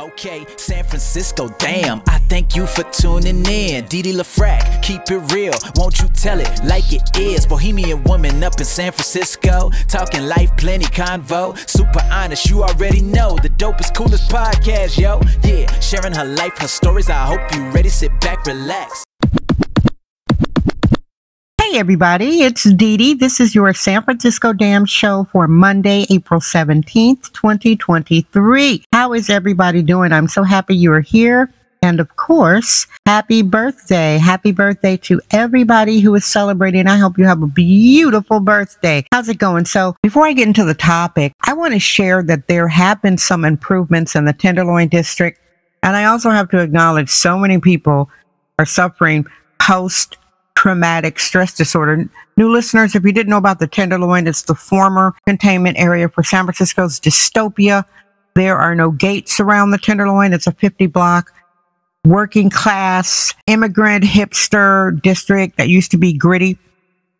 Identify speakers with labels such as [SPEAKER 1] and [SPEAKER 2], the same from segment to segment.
[SPEAKER 1] Okay, San Francisco, damn. I thank you for tuning in. Dee LaFrac, keep it real. Won't you tell it like it is? Bohemian woman up in San Francisco. Talking life, plenty convo. Super honest, you already know. The dopest, coolest podcast, yo. Yeah, sharing her life, her stories. I hope you ready. Sit back, relax.
[SPEAKER 2] Everybody, it's Dee Dee. This is your San Francisco Damn Show for Monday, April 17th, 2023. How is everybody doing? I'm so happy you are here. And of course, happy birthday. Happy birthday to everybody who is celebrating. I hope you have a beautiful birthday. How's it going? So, before I get into the topic, I want to share that there have been some improvements in the Tenderloin district. And I also have to acknowledge so many people are suffering post traumatic stress disorder. New listeners, if you didn't know about the Tenderloin, it's the former containment area for San Francisco's dystopia. There are no gates around the Tenderloin. It's a 50 block working class immigrant hipster district that used to be gritty,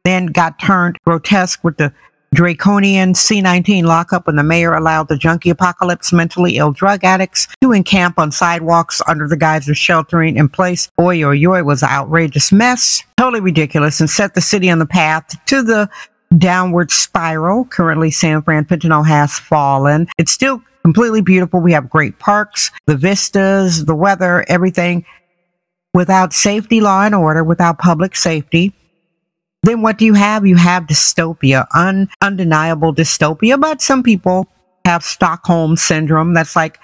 [SPEAKER 2] then got turned grotesque with the draconian C-19 lockup when the mayor allowed the junkie apocalypse mentally ill drug addicts to encamp on sidewalks under the guise of sheltering in place. Oi, oi, oi was an outrageous mess, totally ridiculous, and set the city on the path to the downward spiral. Currently, San Fran Fentanyl has fallen. It's still completely beautiful. We have great parks, the vistas, the weather, everything. Without safety, law, and order, without public safety, then what do you have? You have dystopia, un, undeniable dystopia. But some people have Stockholm syndrome. That's like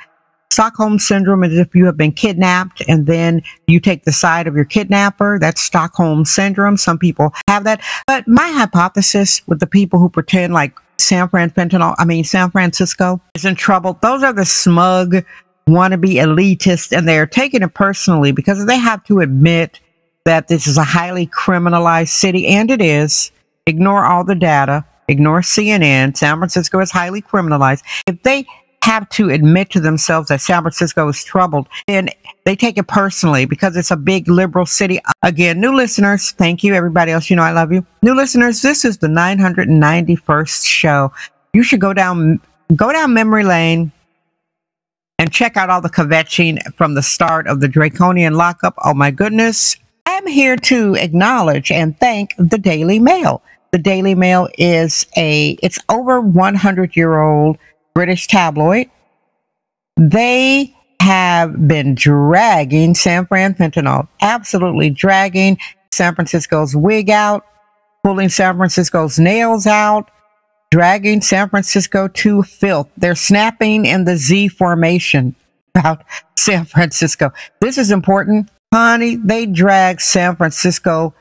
[SPEAKER 2] Stockholm syndrome is if you have been kidnapped and then you take the side of your kidnapper. That's Stockholm syndrome. Some people have that. But my hypothesis with the people who pretend like San Fran fentanyl, I mean, San Francisco is in trouble. Those are the smug, wannabe elitists, and they're taking it personally because they have to admit that this is a highly criminalized city, and it is. Ignore all the data, ignore CNN. San Francisco is highly criminalized. If they have to admit to themselves that San Francisco is troubled, then they take it personally because it's a big liberal city. Again, new listeners, thank you. Everybody else, you know I love you. New listeners, this is the 991st show. You should go down go down memory lane and check out all the kvetching from the start of the draconian lockup. Oh my goodness. I'm here to acknowledge and thank the Daily Mail. The Daily Mail is a it's over 100 year old British tabloid. They have been dragging San Fran fentanyl, absolutely dragging San Francisco's wig out, pulling San Francisco's nails out, dragging San Francisco to filth. They're snapping in the Z formation about San Francisco. This is important Honey, they drag San Francisco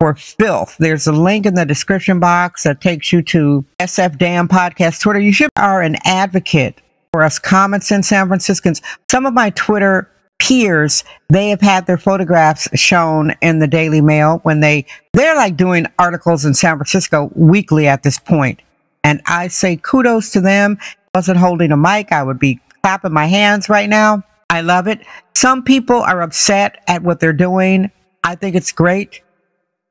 [SPEAKER 2] for filth. There's a link in the description box that takes you to SF Damn Podcast Twitter. You should are an advocate for us common in San Franciscans. Some of my Twitter peers, they have had their photographs shown in the Daily Mail when they they're like doing articles in San Francisco weekly at this point. And I say kudos to them. I wasn't holding a mic, I would be clapping my hands right now. I love it. Some people are upset at what they're doing. I think it's great.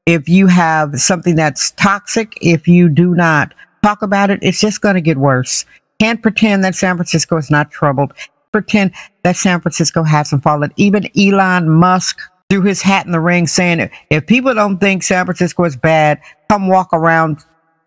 [SPEAKER 2] If you have something that's toxic, if you do not talk about it, it's just going to get worse. Can't pretend that San Francisco is not troubled. Pretend that San Francisco hasn't fallen. Even Elon Musk threw his hat in the ring saying, if people don't think San Francisco is bad, come walk around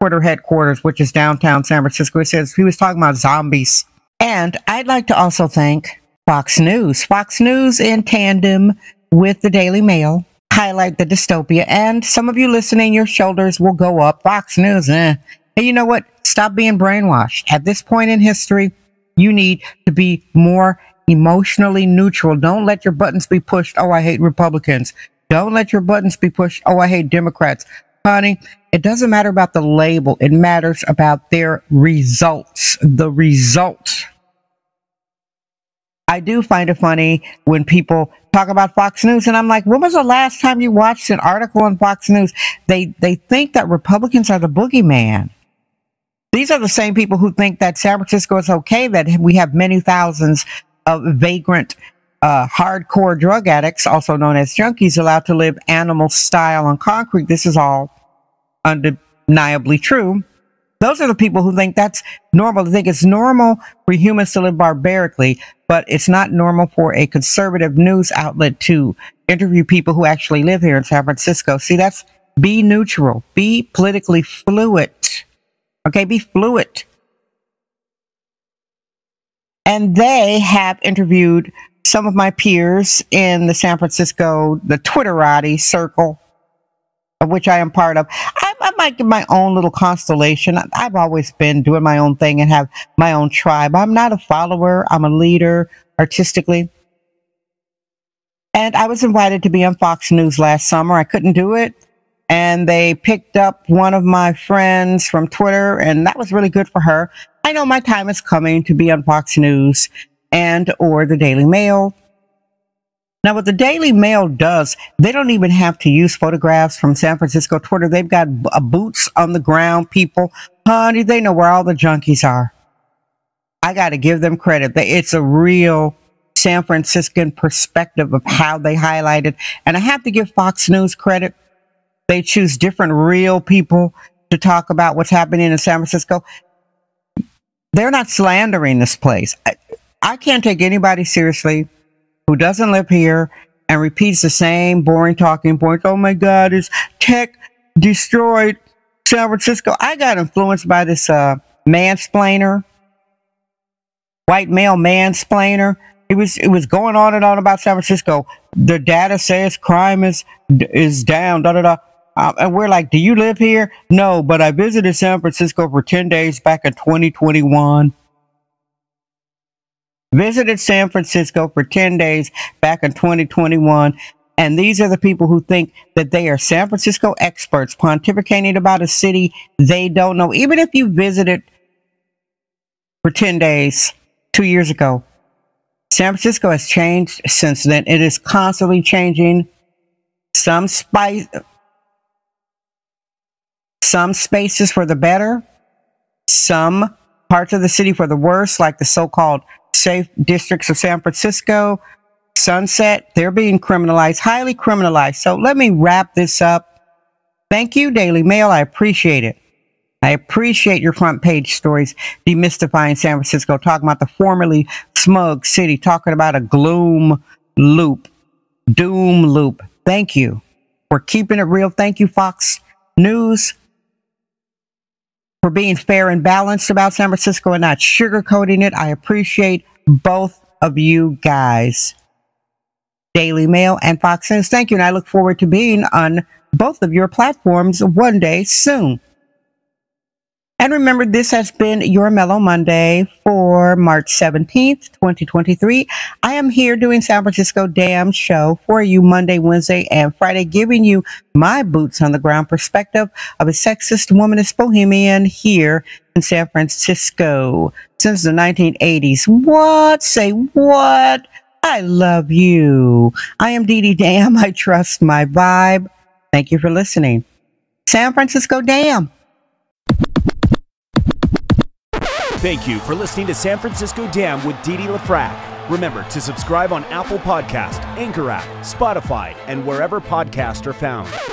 [SPEAKER 2] Twitter headquarters, which is downtown San Francisco. He says he was talking about zombies. And I'd like to also thank Fox News. Fox News, in tandem with the Daily Mail, highlight the dystopia. And some of you listening, your shoulders will go up. Fox News, eh. Hey, you know what? Stop being brainwashed. At this point in history, you need to be more emotionally neutral. Don't let your buttons be pushed. Oh, I hate Republicans. Don't let your buttons be pushed. Oh, I hate Democrats. Honey, it doesn't matter about the label. It matters about their results. The results. I do find it funny when people talk about Fox News, and I'm like, when was the last time you watched an article on Fox News? They they think that Republicans are the boogeyman. These are the same people who think that San Francisco is okay, that we have many thousands of vagrant, uh, hardcore drug addicts, also known as junkies, allowed to live animal style on concrete. This is all undeniably true. Those are the people who think that's normal, They think it's normal for humans to live barbarically. But it's not normal for a conservative news outlet to interview people who actually live here in San Francisco. See, that's be neutral, be politically fluid. Okay, be fluid. And they have interviewed some of my peers in the San Francisco, the Twitterati circle, of which I am part of. Might give my own little constellation. I've always been doing my own thing and have my own tribe. I'm not a follower, I'm a leader artistically. And I was invited to be on Fox News last summer. I couldn't do it. And they picked up one of my friends from Twitter, and that was really good for her. I know my time is coming to be on Fox News and or the Daily Mail. Now, what the Daily Mail does, they don't even have to use photographs from San Francisco Twitter. They've got uh, boots on the ground people. Honey, they know where all the junkies are. I got to give them credit. It's a real San Franciscan perspective of how they highlight it. And I have to give Fox News credit. They choose different real people to talk about what's happening in San Francisco. They're not slandering this place. I, I can't take anybody seriously who doesn't live here and repeats the same boring talking points. Oh my God, is tech destroyed San Francisco? I got influenced by this uh, mansplainer, white male mansplainer. It was it was going on and on about San Francisco. The data says crime is is down. Da da da. Um, and we're like, do you live here? No, but I visited San Francisco for 10 days back in 2021 visited San Francisco for 10 days back in 2021. And these are the people who think that they are San Francisco experts pontificating about a city they don't know. Even if you visited for 10 days two years ago, San Francisco has changed since then. It is constantly changing. Some spice, some spaces for the better, some parts of the city for the worse, like the so-called safe districts of San Francisco, Sunset, they're being criminalized, highly criminalized. So let me wrap this up. Thank you, Daily Mail. I appreciate it. I appreciate your front page stories demystifying San Francisco, talking about the formerly smug city, talking about a gloom loop, doom loop. Thank you for keeping it real. Thank you, Fox News for being fair and balanced about San Francisco and not sugarcoating it. I appreciate both of you guys. Daily Mail and Fox News. Thank you. And I look forward to being on both of your platforms one day soon. And remember, this has been your Mellow Monday for March 17th, 2023. I am here doing San Francisco Damn Show for you Monday, Wednesday, and Friday, giving you my boots on the ground perspective of a sexist womanist bohemian here in San Francisco since the 1980s. What? Say what? I love you. I am Dee Dee Dam. I trust my vibe. Thank you for listening. San Francisco Damn.
[SPEAKER 3] Thank you for listening to San Francisco Damn with Dee LaFrac. Remember to subscribe on Apple Podcast, Anchor app, Spotify, and wherever podcasts are found.